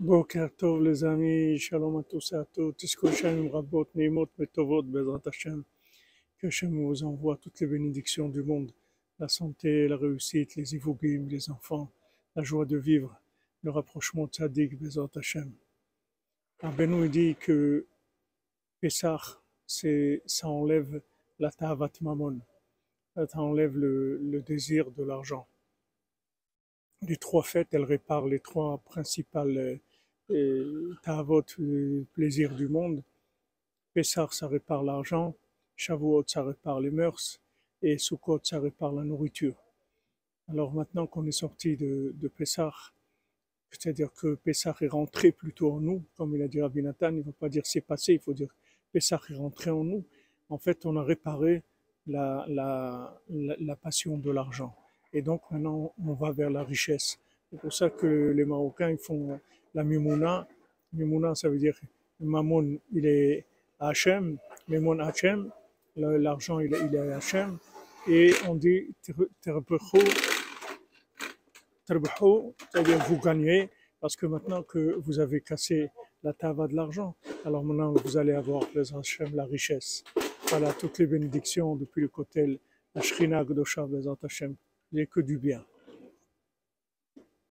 Boker Tov les amis, Shalom à tous et à toutes, Rabot Neimot Metovot Bezrat Hashem, que Hashem vous envoie toutes les bénédictions du monde, la santé, la réussite, les ivugim, les enfants, la joie de vivre, le rapprochement tzaddik Bezrat Hashem. Rabbeinu dit que Pessah, c'est, ça enlève la ta'avat mamon, ça enlève le, le désir de l'argent les trois fêtes, elles réparent les trois principales euh, ta'avot, euh, plaisirs du monde. Pessah, ça répare l'argent. Shavuot, ça répare les mœurs. Et Sukkot, ça répare la nourriture. Alors maintenant qu'on est sorti de, Pessah, c'est-à-dire que Pessah est rentré plutôt en nous, comme il a dit Rabbi Nathan, il ne faut pas dire c'est passé, il faut dire Pessah est rentré en nous. En fait, on a réparé la passion de l'argent. Et donc maintenant, on va vers la richesse. C'est pour ça que les Marocains ils font la mimouna. Mimouna, ça veut dire Mamoun, il est Hachem, Mimoun Hachem, l'argent il, il est Hachem. Et on dit c'est-à-dire vous gagnez, parce que maintenant que vous avez cassé la tava de l'argent, alors maintenant vous allez avoir, les Hachem, la richesse. Voilà toutes les bénédictions depuis le côté la Shrina Gdosha, les Hachem. A que du bien.